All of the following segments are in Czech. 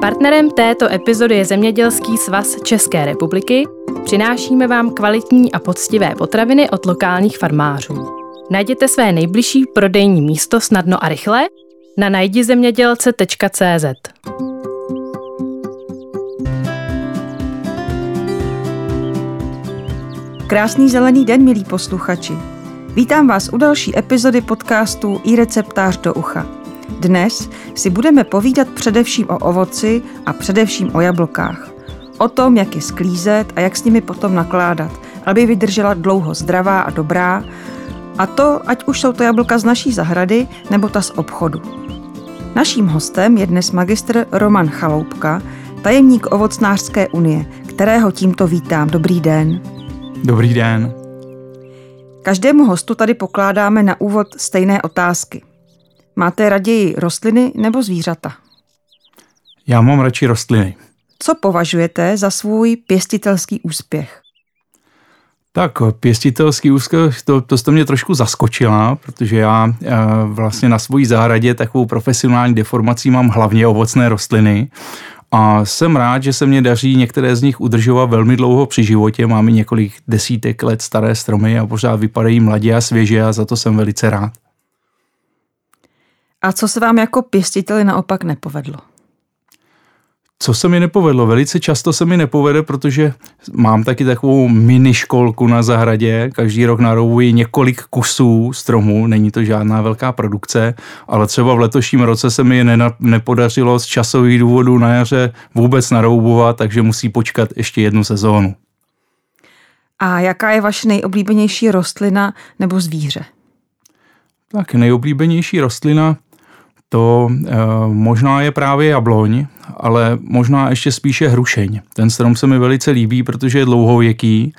Partnerem této epizody je Zemědělský svaz České republiky. Přinášíme vám kvalitní a poctivé potraviny od lokálních farmářů. Najděte své nejbližší prodejní místo snadno a rychle na najdizemědělce.cz. Krásný zelený den, milí posluchači. Vítám vás u další epizody podcastu i receptář do ucha. Dnes si budeme povídat především o ovoci a především o jablkách. O tom, jak je sklízet a jak s nimi potom nakládat, aby vydržela dlouho zdravá a dobrá, a to, ať už jsou to jablka z naší zahrady nebo ta z obchodu. Naším hostem je dnes magistr Roman Chaloupka, tajemník Ovocnářské unie, kterého tímto vítám. Dobrý den. Dobrý den. Každému hostu tady pokládáme na úvod stejné otázky. Máte raději rostliny nebo zvířata? Já mám radši rostliny. Co považujete za svůj pěstitelský úspěch? Tak pěstitelský úspěch, to, to jste mě trošku zaskočila, protože já e, vlastně na svojí zahradě takovou profesionální deformací mám hlavně ovocné rostliny a jsem rád, že se mě daří některé z nich udržovat velmi dlouho při životě. Máme několik desítek let staré stromy a pořád vypadají mladě a svěže a za to jsem velice rád. A co se vám jako pěstiteli naopak nepovedlo? Co se mi nepovedlo? Velice často se mi nepovede, protože mám taky takovou mini školku na zahradě. Každý rok naroubuji několik kusů stromů, není to žádná velká produkce, ale třeba v letošním roce se mi nepodařilo z časových důvodů na jaře vůbec naroubovat, takže musí počkat ještě jednu sezónu. A jaká je vaše nejoblíbenější rostlina nebo zvíře? Tak nejoblíbenější rostlina to e, možná je právě jabloň, ale možná ještě spíše hrušeň. Ten strom se mi velice líbí, protože je dlouhověký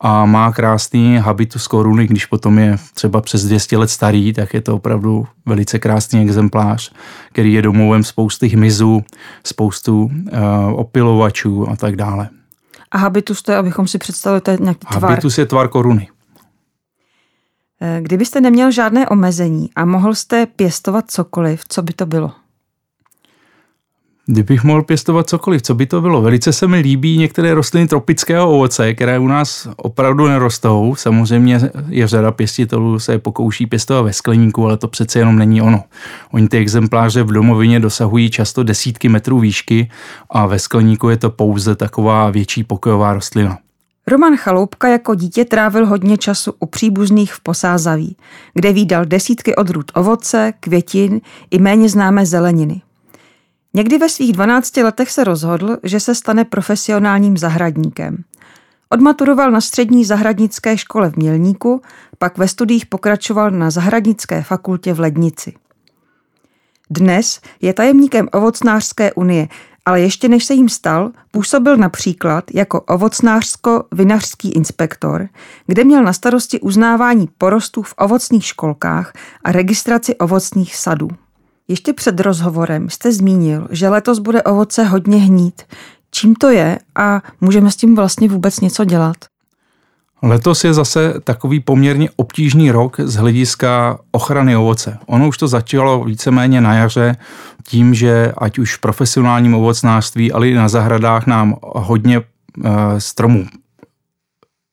a má krásný habitus koruny, když potom je třeba přes 200 let starý, tak je to opravdu velice krásný exemplář, který je domovem spousty hmyzu, spoustu e, opilovačů a tak dále. A habitus to je, abychom si představili, to je nějaký tvar. Habitus je tvar koruny. Eh, kdybyste neměl žádné omezení a mohl jste pěstovat cokoliv, co by to bylo? Kdybych mohl pěstovat cokoliv, co by to bylo? Velice se mi líbí některé rostliny tropického ovoce, které u nás opravdu nerostou. Samozřejmě je řada pěstitelů, se je pokouší pěstovat ve skleníku, ale to přece jenom není ono. Oni ty exempláře v domovině dosahují často desítky metrů výšky a ve skleníku je to pouze taková větší pokojová rostlina. Roman Chaloupka jako dítě trávil hodně času u příbuzných v Posázaví, kde výdal desítky odrůd ovoce, květin i méně známé zeleniny. Někdy ve svých 12 letech se rozhodl, že se stane profesionálním zahradníkem. Odmaturoval na střední zahradnické škole v Mělníku, pak ve studiích pokračoval na zahradnické fakultě v Lednici. Dnes je tajemníkem Ovocnářské unie, ale ještě než se jim stal, působil například jako ovocnářsko-vinařský inspektor, kde měl na starosti uznávání porostů v ovocných školkách a registraci ovocných sadů. Ještě před rozhovorem jste zmínil, že letos bude ovoce hodně hnít. Čím to je a můžeme s tím vlastně vůbec něco dělat? Letos je zase takový poměrně obtížný rok z hlediska ochrany ovoce. Ono už to začalo víceméně na jaře tím, že ať už v profesionálním ovocnářství, ale i na zahradách nám hodně eh, stromů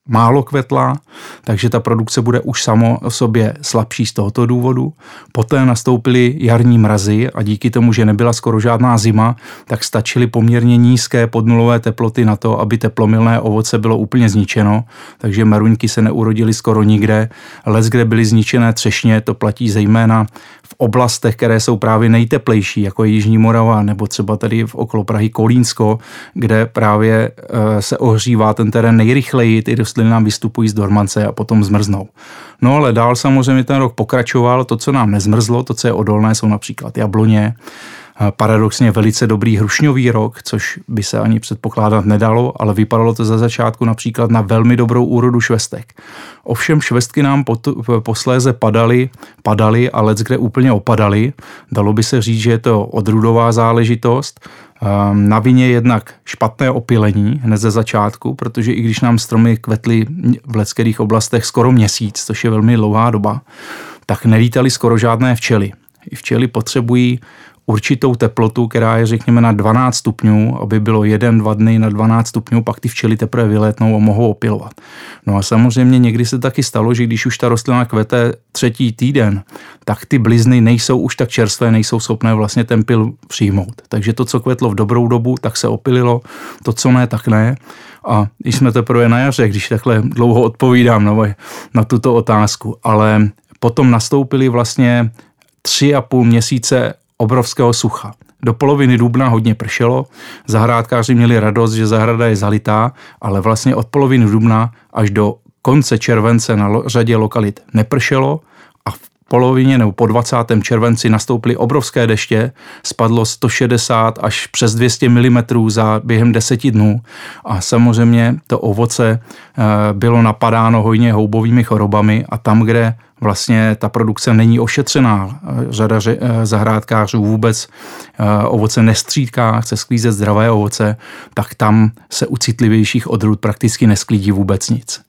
málo kvetla, takže ta produkce bude už samo o sobě slabší z tohoto důvodu. Poté nastoupily jarní mrazy a díky tomu, že nebyla skoro žádná zima, tak stačily poměrně nízké podnulové teploty na to, aby teplomilné ovoce bylo úplně zničeno, takže meruňky se neurodily skoro nikde. Les, kde byly zničené třešně, to platí zejména v oblastech, které jsou právě nejteplejší, jako je Jižní Morava nebo třeba tady v okolo Prahy Kolínsko, kde právě eh, se ohřívá ten terén nejrychleji, ty rostliny nám vystupují z dormance a potom zmrznou. No ale dál samozřejmě ten rok pokračoval, to, co nám nezmrzlo, to, co je odolné, jsou například jabloně, paradoxně velice dobrý hrušňový rok, což by se ani předpokládat nedalo, ale vypadalo to za začátku například na velmi dobrou úrodu švestek. Ovšem švestky nám posléze padaly, padaly a let kde úplně opadaly. Dalo by se říct, že je to odrudová záležitost. Ehm, na vině jednak špatné opilení hned ze začátku, protože i když nám stromy kvetly v leckých oblastech skoro měsíc, což je velmi dlouhá doba, tak nelítaly skoro žádné včely. I včely potřebují určitou teplotu, která je řekněme na 12 stupňů, aby bylo jeden, dva dny na 12 stupňů, pak ty včely teprve vylétnou a mohou opilovat. No a samozřejmě někdy se taky stalo, že když už ta rostlina kvete třetí týden, tak ty blizny nejsou už tak čerstvé, nejsou schopné vlastně ten pil přijmout. Takže to, co kvetlo v dobrou dobu, tak se opililo, to, co ne, tak ne. A když jsme teprve na jaře, když takhle dlouho odpovídám na, na tuto otázku, ale potom nastoupili vlastně tři a půl měsíce obrovského sucha. Do poloviny dubna hodně pršelo, zahrádkáři měli radost, že zahrada je zalitá, ale vlastně od poloviny dubna až do konce července na řadě lokalit nepršelo a v polovině nebo po 20. červenci nastoupily obrovské deště, spadlo 160 až přes 200 mm za během deseti dnů a samozřejmě to ovoce eh, bylo napadáno hojně houbovými chorobami a tam, kde vlastně ta produkce není ošetřená. Řada zahrádkářů vůbec eh, ovoce nestřídká, chce sklízet zdravé ovoce, tak tam se u citlivějších odrůd prakticky nesklídí vůbec nic.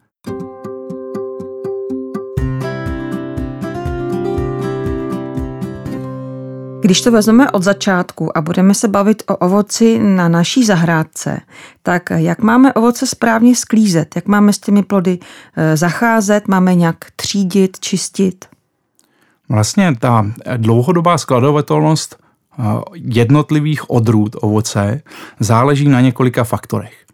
Když to vezmeme od začátku a budeme se bavit o ovoci na naší zahrádce, tak jak máme ovoce správně sklízet? Jak máme s těmi plody eh, zacházet? Máme nějak třídit, čistit? Vlastně ta dlouhodobá skladovatelnost eh, jednotlivých odrůd ovoce záleží na několika faktorech.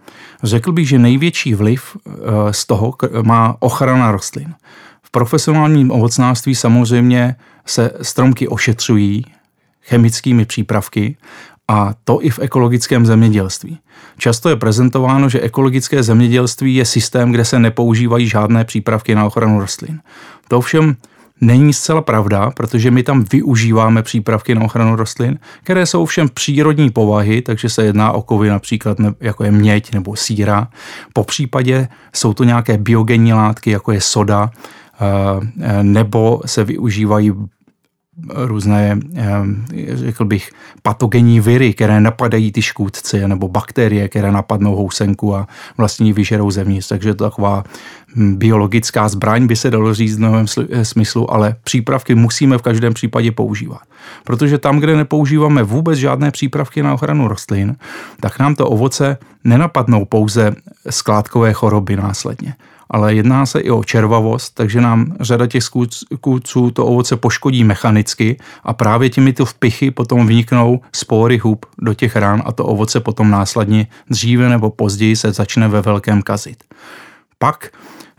Řekl bych, že největší vliv eh, z toho má ochrana rostlin. V profesionálním ovocnářství samozřejmě se stromky ošetřují, chemickými přípravky a to i v ekologickém zemědělství. Často je prezentováno, že ekologické zemědělství je systém, kde se nepoužívají žádné přípravky na ochranu rostlin. To ovšem není zcela pravda, protože my tam využíváme přípravky na ochranu rostlin, které jsou ovšem přírodní povahy, takže se jedná o kovy například jako je měď nebo síra. Po případě jsou to nějaké biogenní látky, jako je soda, eh, nebo se využívají různé, řekl bych, patogenní viry, které napadají ty škůdce, nebo bakterie, které napadnou housenku a vlastně vyžerou zevnitř. Takže to taková hm, biologická zbraň, by se dalo říct v novém eh, smyslu, ale přípravky musíme v každém případě používat. Protože tam, kde nepoužíváme vůbec žádné přípravky na ochranu rostlin, tak nám to ovoce nenapadnou pouze skládkové choroby následně ale jedná se i o červavost, takže nám řada těch skůdců to ovoce poškodí mechanicky a právě těmito vpichy potom vniknou spory hub do těch rán a to ovoce potom následně dříve nebo později se začne ve velkém kazit. Pak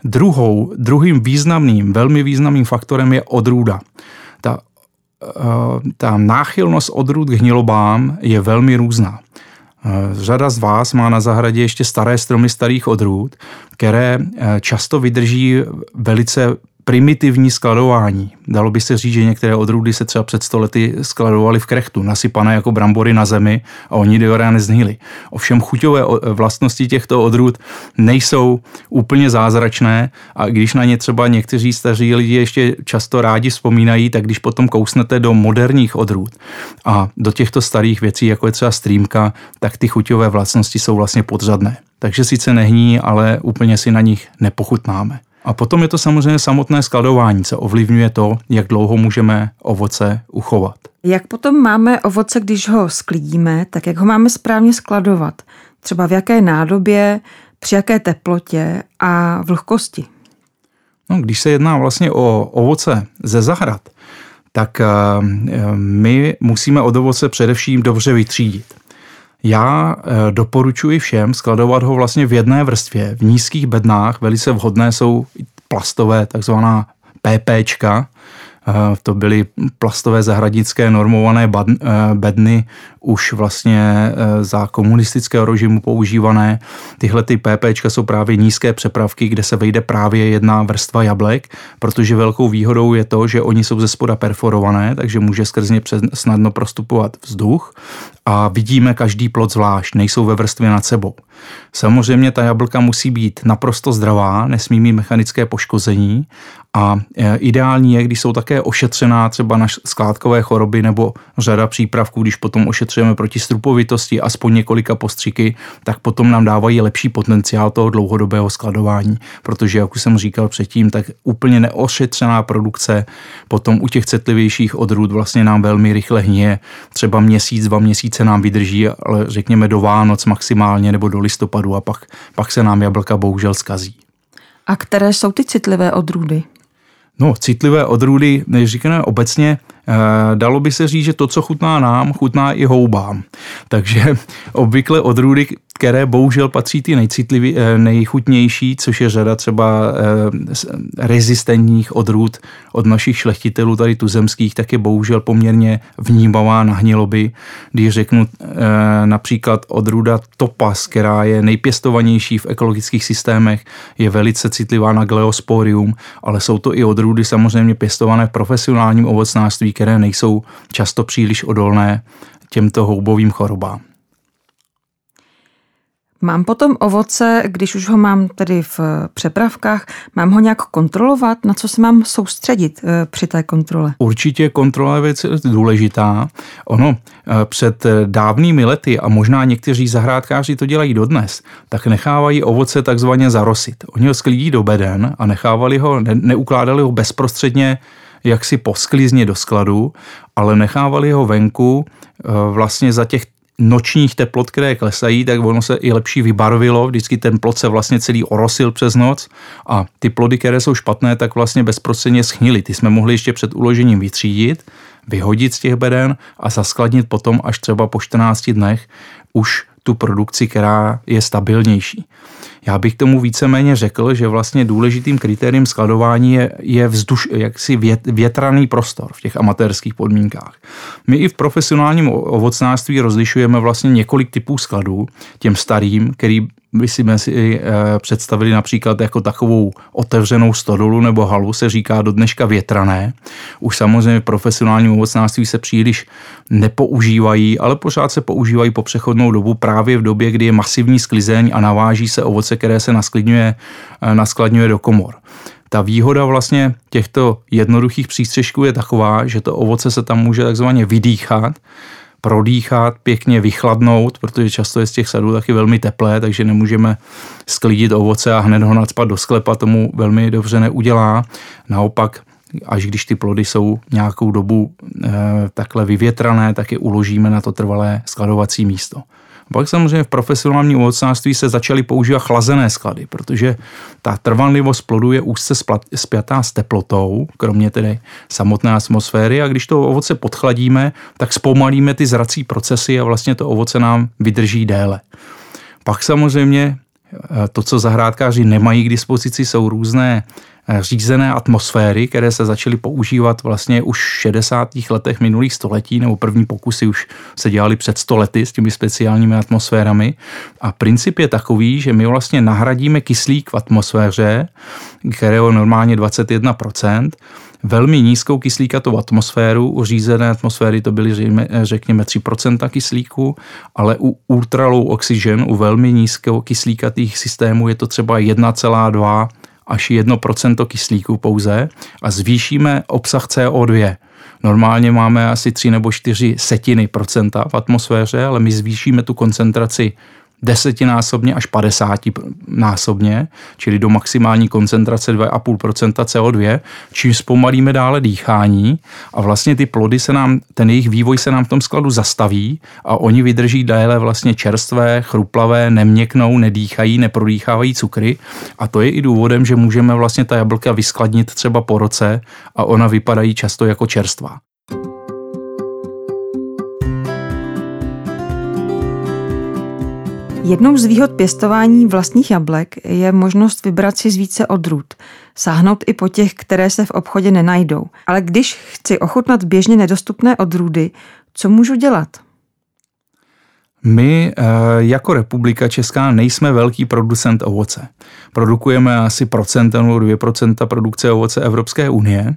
druhou, druhým významným, velmi významným faktorem je odrůda. Ta, eh, ta náchylnost odrůd k hnilobám je velmi různá. Eh, řada z vás má na zahradě ještě staré stromy starých odrůd, které eh, často vydrží velice primitivní skladování. Dalo by se říct, že některé odrůdy se třeba před stolety skladovaly v krechtu, nasypané jako brambory na zemi a oni do nezhnily. Ovšem chuťové vlastnosti těchto odrůd nejsou úplně zázračné a když na ně třeba někteří staří lidi ještě často rádi vzpomínají, tak když potom kousnete do moderních odrůd a do těchto starých věcí, jako je třeba streamka, tak ty chuťové vlastnosti jsou vlastně podřadné. Takže sice nehní, ale úplně si na nich nepochutnáme. A potom je to samozřejmě samotné skladování, co ovlivňuje to, jak dlouho můžeme ovoce uchovat. Jak potom máme ovoce, když ho sklidíme, tak jak ho máme správně skladovat? Třeba v jaké nádobě, při jaké teplotě a vlhkosti? No, když se jedná vlastně o ovoce ze zahrad, tak eh, my musíme od ovoce především dobře vytřídit. Já eh, doporučuji všem skladovat ho vlastně v jedné vrstvě, v nízkých bednách. Velice vhodné jsou plastové, takzvaná PPčka, Eh, to byly plastové zahradnické normované eh, bedny už vlastně za komunistického režimu používané. Tyhle ty PPčka jsou právě nízké přepravky, kde se vejde právě jedna vrstva jablek, protože velkou výhodou je to, že oni jsou ze spoda perforované, takže může skrz ně snadno prostupovat vzduch a vidíme každý plod zvlášť, nejsou ve vrstvě nad sebou. Samozřejmě ta jablka musí být naprosto zdravá, nesmí mít mechanické poškození A e, ideální je, když jsou také ošetřená třeba na skládkové choroby nebo řada přípravků, když potom ošetřujeme proti strupovitosti aspoň několika postřiky, tak potom nám dávají lepší potenciál toho dlouhodobého skladování, protože, jak už jsem říkal předtím, tak úplně neošetřená produkce potom u těch citlivějších odrůd vlastně nám velmi rychle hníje. Třeba měsíc, dva měsíce nám vydrží, ale řekněme do Vánoc maximálně nebo do listopadu a pak, pak se nám jablka bohužel skazí. A které jsou ty citlivé odrůdy? No, citlivé odrůdy, než říkáme obecně, dalo by se říct, že to, co chutná nám, chutná i houbám. Takže obvykle odrůdy, které bohužel patří ty nejcitlivý, eh, nejchutnější, což je řada třeba eh, rezistentních odrůd od našich šlechtitelů tady tuzemských, tak je bohužel poměrně vnímavá na hniloby. Když řeknu eh, například odrůda topas, která je nejpěstovanější v ekologických systémech, je velice citlivá na gleosporium, ale jsou to i odrůdy samozřejmě pěstované v profesionálním ovocnářství, které nejsou často příliš odolné těmto houbovým chorobám. Mám potom ovoce, když už ho mám tedy v přepravkách, mám ho nějak kontrolovat? Na co se mám soustředit eh, při té kontrole? Určitě kontrola je věc důležitá. Ono eh, před dávnými lety, a možná někteří zahrádkáři to dělají dodnes, tak nechávají ovoce takzvaně zarosit. Oni ho sklidí do beden a nechávali ho, ne, neukládali ho bezprostředně jaksi posklizně do skladu, ale nechávali ho venku eh, vlastně za těch nočních teplot, které klesají, tak ono se i lepší vybarvilo, vždycky ten plod se vlastně celý orosil přes noc a ty plody, které jsou špatné, tak vlastně bezprostředně schnily. Ty jsme mohli ještě před uložením vytřídit, vyhodit z těch beden a zaskladnit potom až třeba po 14 dnech už tu produkci, která je stabilnější. Já bych tomu víceméně řekl, že vlastně důležitým kritériem skladování je, je vzduš, jaksi vět, větraný prostor v těch amatérských podmínkách. My i v profesionálním ovocnářství rozlišujeme vlastně několik typů skladů. Těm starým, který by si si eh, představili například jako takovou otevřenou stodolu nebo halu, se říká do dneška větrané. Už samozřejmě v profesionálním ovocnářství se příliš nepoužívají, ale pořád se používají po přechodnou dobu právě v době, kdy je masivní sklizeň a naváží se ovoce, které se nasklidňuje, eh, naskladňuje do komor. Ta výhoda vlastně těchto jednoduchých přístřežků je taková, že to ovoce se tam může takzvaně vydýchat, prodýchat, pěkně vychladnout, protože často je z těch sadů taky velmi teplé, takže nemůžeme sklidit ovoce a hned ho nadspat do sklepa, tomu velmi dobře neudělá. Naopak až když ty plody jsou nějakou dobu e, takhle vyvětrané, tak je uložíme na to trvalé skladovací místo. Pak samozřejmě v profesionálním ovocnářství se začaly používat chlazené sklady, protože ta trvanlivost plodu je úzce spjatá s teplotou, kromě tedy samotné atmosféry a když to ovoce podchladíme, tak zpomalíme ty zrací procesy a vlastně to ovoce nám vydrží déle. Pak samozřejmě to, co zahrádkáři nemají k dispozici, jsou různé řízené atmosféry, které se začaly používat vlastně už v 60. letech minulých století, nebo první pokusy už se dělali před 100 lety s těmi speciálními atmosférami. A princip je takový, že my vlastně nahradíme kyslík v atmosféře, kterého normálně 21%, velmi nízkou kyslíkatou atmosféru. U řízené atmosféry to byly, řekněme, 3% kyslíku, ale u ultralow oxygen, u velmi nízkého kyslíkatých systémů je to třeba 1,2 až 1% kyslíku pouze a zvýšíme obsah CO2. Normálně máme asi 3 nebo 4 setiny procenta v atmosféře, ale my zvýšíme tu koncentraci desetinásobně až 50 násobně, čili do maximální koncentrace 2,5% CO2, čím zpomalíme dále dýchání a vlastně ty plody se nám, ten jejich vývoj se nám v tom skladu zastaví a oni vydrží déle vlastně čerstvé, chruplavé, neměknou, nedýchají, neprodýchávají cukry a to je i důvodem, že můžeme vlastně ta jablka vyskladnit třeba po roce a ona vypadají často jako čerstvá. Jednou z výhod pěstování vlastních jablek je možnost vybrat si z více odrůd, sáhnout i po těch, které se v obchodě nenajdou. Ale když chci ochutnat běžně nedostupné odrůdy, co můžu dělat? My eh, jako republika Česká nejsme velký producent ovoce. Produkujeme asi procent nebo 2% produkce ovoce Evropské unie,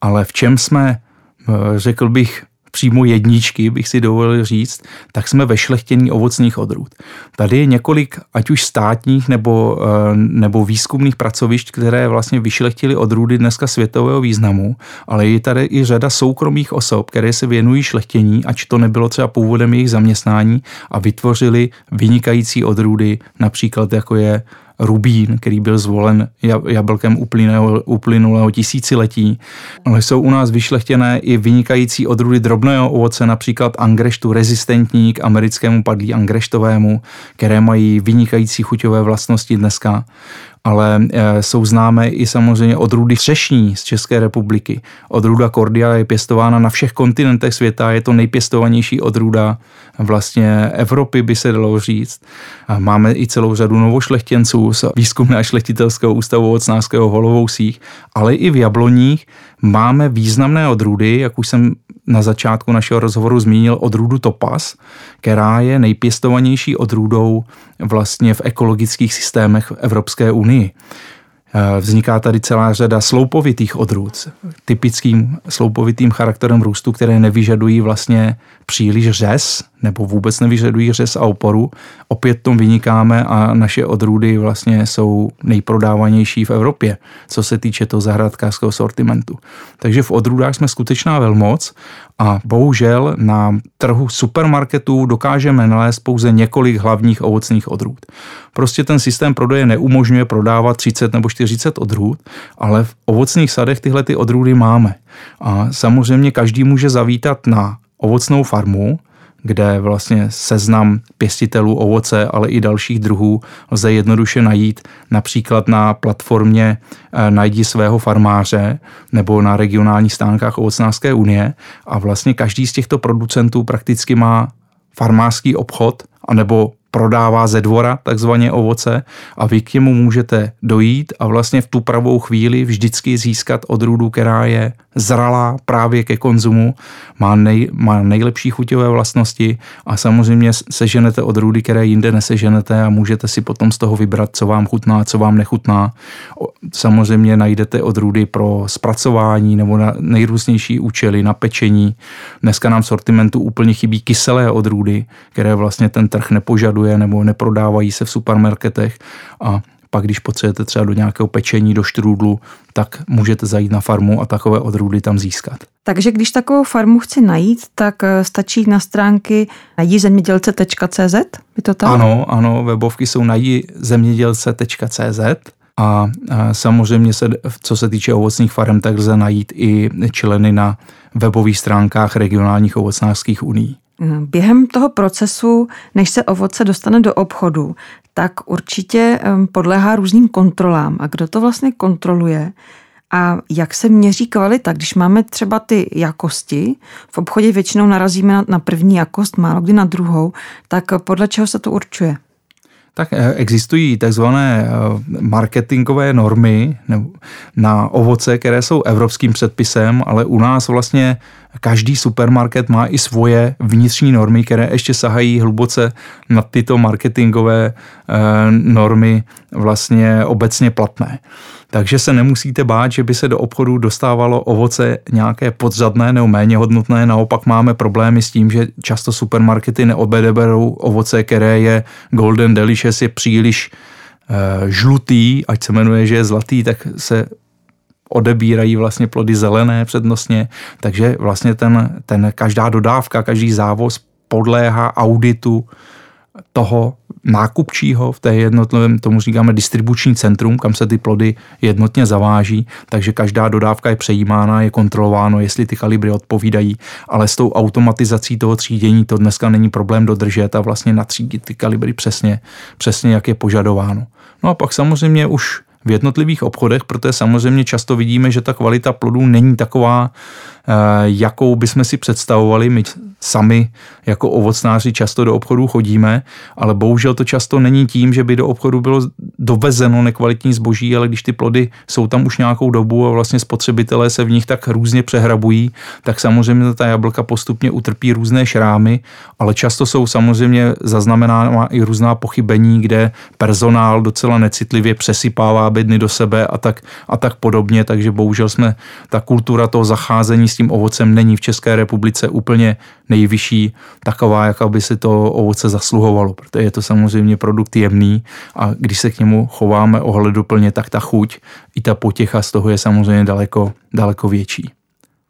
ale v čem jsme, eh, řekl bych, přímo jedničky, bych si dovolil říct, tak jsme ve šlechtění ovocných odrůd. Tady je několik, ať už státních nebo, eh, nebo výzkumných pracovišť, které vlastně vyšlechtily odrůdy dneska světového významu, ale je tady i řada soukromých osob, které se věnují šlechtění, ač to nebylo třeba původem jejich zaměstnání a vytvořili vynikající odrůdy, například jako je Rubín, který byl zvolen jablkem uplynulého, uplynulého tisíciletí. Ale jsou u nás vyšlechtěné i vynikající odrůdy drobného ovoce, například angreštu rezistentní k americkému padlí angreštovému, které mají vynikající chuťové vlastnosti dneska ale eh, jsou známé i samozřejmě odrůdy třešní z České republiky. Odrůda Cordia je pěstována na všech kontinentech světa, je to nejpěstovanější odrůda vlastně Evropy, by se dalo říct. Máme i celou řadu novošlechtěnců z výzkumného a šlechtitelského ústavu ovocnářského Holovousích, ale i v Jabloních máme významné odrůdy, jak už jsem na začátku našeho rozhovoru zmínil odrůdu Topaz, která je nejpěstovanější odrůdou vlastně v ekologických systémech v Evropské unii. Eh, vzniká tady celá řada sloupovitých odrůd, typickým sloupovitým charakterem růstu, které nevyžadují vlastně příliš řez, nebo vůbec nevyžadují řez a oporu. Opět tom vynikáme a naše odrůdy vlastně jsou nejprodávanější v Evropě, co se týče toho zahradkářského sortimentu. Takže v odrůdách jsme skutečná velmoc a bohužel na trhu supermarketů dokážeme nalézt pouze několik hlavních ovocných odrůd. Prostě ten systém prodeje neumožňuje prodávat 30 nebo 40 odrůd, ale v ovocných sadech tyhle ty odrůdy máme. A samozřejmě každý může zavítat na ovocnou farmu, kde vlastně seznam pěstitelů ovoce, ale i dalších druhů lze jednoduše najít. Například na platformě eh, Najdi svého farmáře nebo na regionálních stánkách Ovocnářské unie a vlastně každý z těchto producentů prakticky má farmářský obchod anebo prodává ze dvora takzvaně ovoce a vy k němu můžete dojít a vlastně v tu pravou chvíli vždycky získat odrůdu, která je zralá právě ke konzumu, má, nej, má nejlepší chuťové vlastnosti a samozřejmě seženete odrůdy, které jinde neseženete a můžete si potom z toho vybrat, co vám chutná, co vám nechutná. Samozřejmě najdete odrůdy pro zpracování nebo na nejrůznější účely, na pečení. Dneska nám v sortimentu úplně chybí kyselé odrůdy, které vlastně ten trh nepožaduje nebo neprodávají se v supermarketech a pak když potřebujete třeba do nějakého pečení, do štrůdlu, tak můžete zajít na farmu a takové odrůdy tam získat. Takže když takovou farmu chci najít, tak eh, stačí na stránky najizemědělce.cz? Je to tak? Ano, ano, webovky jsou najizemědělce.cz a, a samozřejmě se, co se týče ovocných farem, tak lze najít i členy na webových stránkách regionálních ovocnářských uní. Během toho procesu, než se ovoce dostane do obchodu, tak určitě podléhá různým kontrolám. A kdo to vlastně kontroluje? A jak se měří kvalita? Když máme třeba ty jakosti, v obchodě většinou narazíme na první jakost, málo kdy na druhou, tak podle čeho se to určuje? Tak eh, existují takzvané eh, marketingové normy na ovoce, které jsou evropským předpisem, ale u nás vlastně každý supermarket má i svoje vnitřní normy, které ještě sahají hluboce na tyto marketingové eh, normy vlastně obecně platné. Takže se nemusíte bát, že by se do obchodu dostávalo ovoce nějaké podřadné nebo méně hodnotné. Naopak máme problémy s tím, že často supermarkety neobedeberou ovoce, které je Golden Delicious, je příliš e, žlutý, ať se jmenuje, že je zlatý, tak se odebírají vlastně plody zelené přednostně, takže vlastně ten, ten každá dodávka, každý závoz podléhá auditu toho nákupčího v té jednotlivém, tomu říkáme distribuční centrum, kam se ty plody jednotně zaváží, takže každá dodávka je přejímána, je kontrolováno, jestli ty kalibry odpovídají, ale s tou automatizací toho třídění to dneska není problém dodržet a vlastně natřídit ty kalibry přesně, přesně jak je požadováno. No a pak samozřejmě už v jednotlivých obchodech, protože samozřejmě často vidíme, že ta kvalita plodů není taková, jakou bychom si představovali. My sami jako ovocnáři často do obchodů chodíme, ale bohužel to často není tím, že by do obchodu bylo dovezeno nekvalitní zboží, ale když ty plody jsou tam už nějakou dobu a vlastně spotřebitelé se v nich tak různě přehrabují, tak samozřejmě ta jablka postupně utrpí různé šrámy, ale často jsou samozřejmě zaznamenána i různá pochybení, kde personál docela necitlivě přesypává bedny do sebe a tak, a tak podobně, takže bohužel jsme ta kultura toho zacházení s tím ovocem není v České republice úplně nejvyšší, taková, jak by si to ovoce zasluhovalo, protože je to samozřejmě produkt jemný a když se k němu chováme ohleduplně, tak ta chuť i ta potěcha z toho je samozřejmě daleko, daleko větší.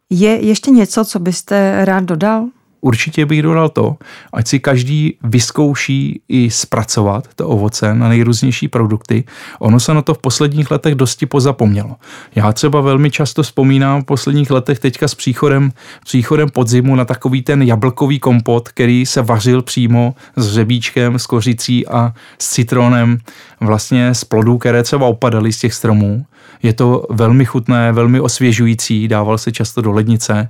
Je ještě něco, co byste rád dodal? Určitě bych dodal to, ať si každý vyzkouší i zpracovat to ovoce na nejrůznější produkty. Ono se na to v posledních letech dosti pozapomnělo. Já třeba velmi často vzpomínám v posledních letech teďka s příchodem, příchodem podzimu na takový ten jablkový kompot, který se vařil přímo s řebíčkem, s kořicí a s citronem vlastně z plodů, které třeba opadaly z těch stromů. Je to velmi chutné, velmi osvěžující, dával se často do lednice.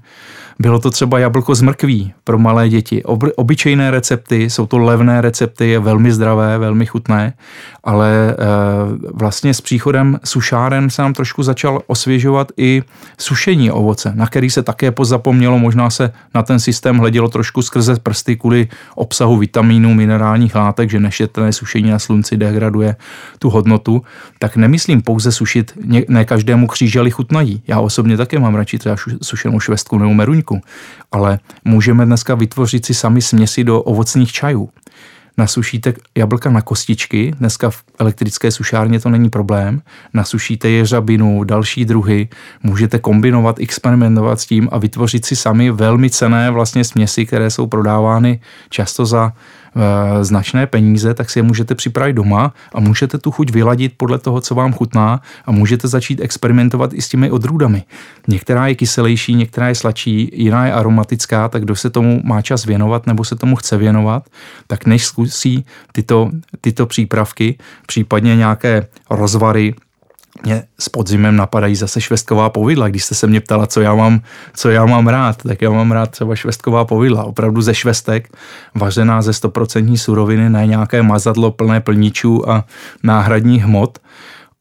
Bylo to třeba jablko z mrkví pro malé děti. Ob, obyčejné recepty, jsou to levné recepty, je velmi zdravé, velmi chutné, ale e, vlastně s příchodem sušáren se nám trošku začal osvěžovat i sušení ovoce, na který se také pozapomnělo, možná se na ten systém hledělo trošku skrze prsty kvůli obsahu vitamínů, minerálních látek, že nešetné sušení na slunci degraduje tu hodnotu, tak nemyslím pouze sušit, ne každému kříželi chutnají. Já osobně také mám radši třeba sušenou švestku nebo meruňku, ale můžeme dneska vytvořit si sami směsi do ovocných čajů. Nasušíte jablka na kostičky, dneska v elektrické sušárně to není problém, nasušíte jeřabinu, další druhy, můžete kombinovat, experimentovat s tím a vytvořit si sami velmi cené vlastně směsi, které jsou prodávány často za značné peníze, tak si je můžete připravit doma a můžete tu chuť vyladit podle toho, co vám chutná a můžete začít experimentovat i s těmi odrůdami. Některá je kyselější, některá je sladší, jiná je aromatická, tak kdo se tomu má čas věnovat nebo se tomu chce věnovat, tak než zkusí tyto, tyto přípravky, případně nějaké rozvary, mě s podzimem napadají zase švestková povidla. Když jste se mě ptala, co já mám, co já mám rád, tak já mám rád třeba švestková povidla. Opravdu ze švestek, vařená ze 100% suroviny, ne nějaké mazadlo plné plníčů a náhradních hmot.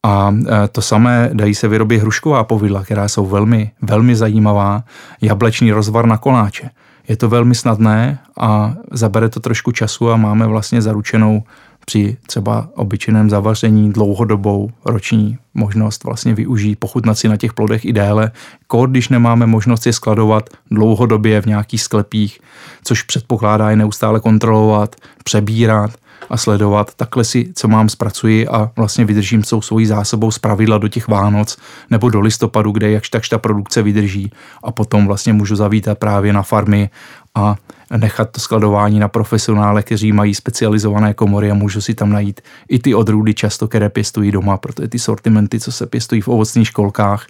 A e, to samé dají se vyrobit hrušková povidla, která jsou velmi, velmi zajímavá. Jablečný rozvar na koláče. Je to velmi snadné a zabere to trošku času a máme vlastně zaručenou při třeba obyčejném zavaření dlouhodobou roční možnost vlastně využít, pochutnat si na těch plodech i déle, kor, když nemáme možnost je skladovat dlouhodobě v nějakých sklepích, což předpokládá je neustále kontrolovat, přebírat a sledovat. Takhle si, co mám, zpracuji a vlastně vydržím celou svojí zásobou z pravidla do těch Vánoc nebo do listopadu, kde jakž takž ta produkce vydrží a potom vlastně můžu zavítat právě na farmy a nechat to skladování na profesionále, kteří mají specializované komory a můžu si tam najít i ty odrůdy často, které pěstují doma, protože ty sortimenty, co se pěstují v ovocných školkách,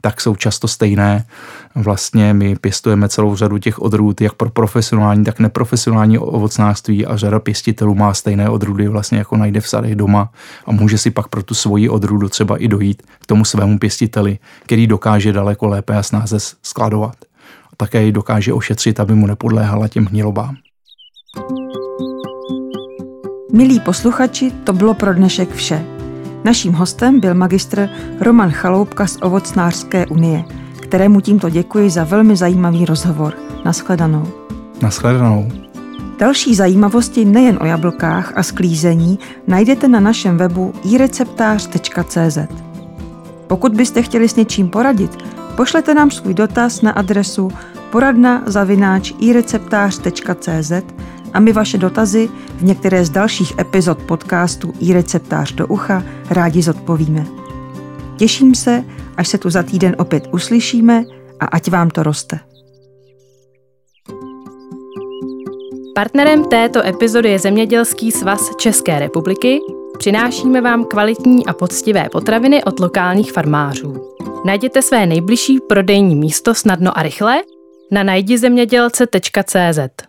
tak jsou často stejné. Vlastně my pěstujeme celou řadu těch odrůd, jak pro profesionální, tak neprofesionální ovocnářství a řada pěstitelů má stejné odrůdy, vlastně jako najde v sadech doma a může si pak pro tu svoji odrůdu třeba i dojít k tomu svému pěstiteli, který dokáže daleko lépe a snáze skladovat také ji dokáže ošetřit, aby mu nepodléhala těm hnilobám. Milí posluchači, to bylo pro dnešek vše. Naším hostem byl magistr Roman Chaloupka z Ovocnářské unie, kterému tímto děkuji za velmi zajímavý rozhovor. Naschledanou. Naschledanou. Další zajímavosti nejen o jablkách a sklízení najdete na našem webu ireceptář.cz. Pokud byste chtěli s něčím poradit, Pošlete nám svůj dotaz na adresu poradna zavináč ireceptář.cz a my vaše dotazy v některé z dalších epizod podcastu iReceptář do ucha rádi zodpovíme. Těším se, až se tu za týden opět uslyšíme a ať vám to roste. Partnerem této epizody je Zemědělský svaz České republiky. Přinášíme vám kvalitní a poctivé potraviny od lokálních farmářů. Najděte své nejbližší prodejní místo snadno a rychle na najdizemědělce.cz.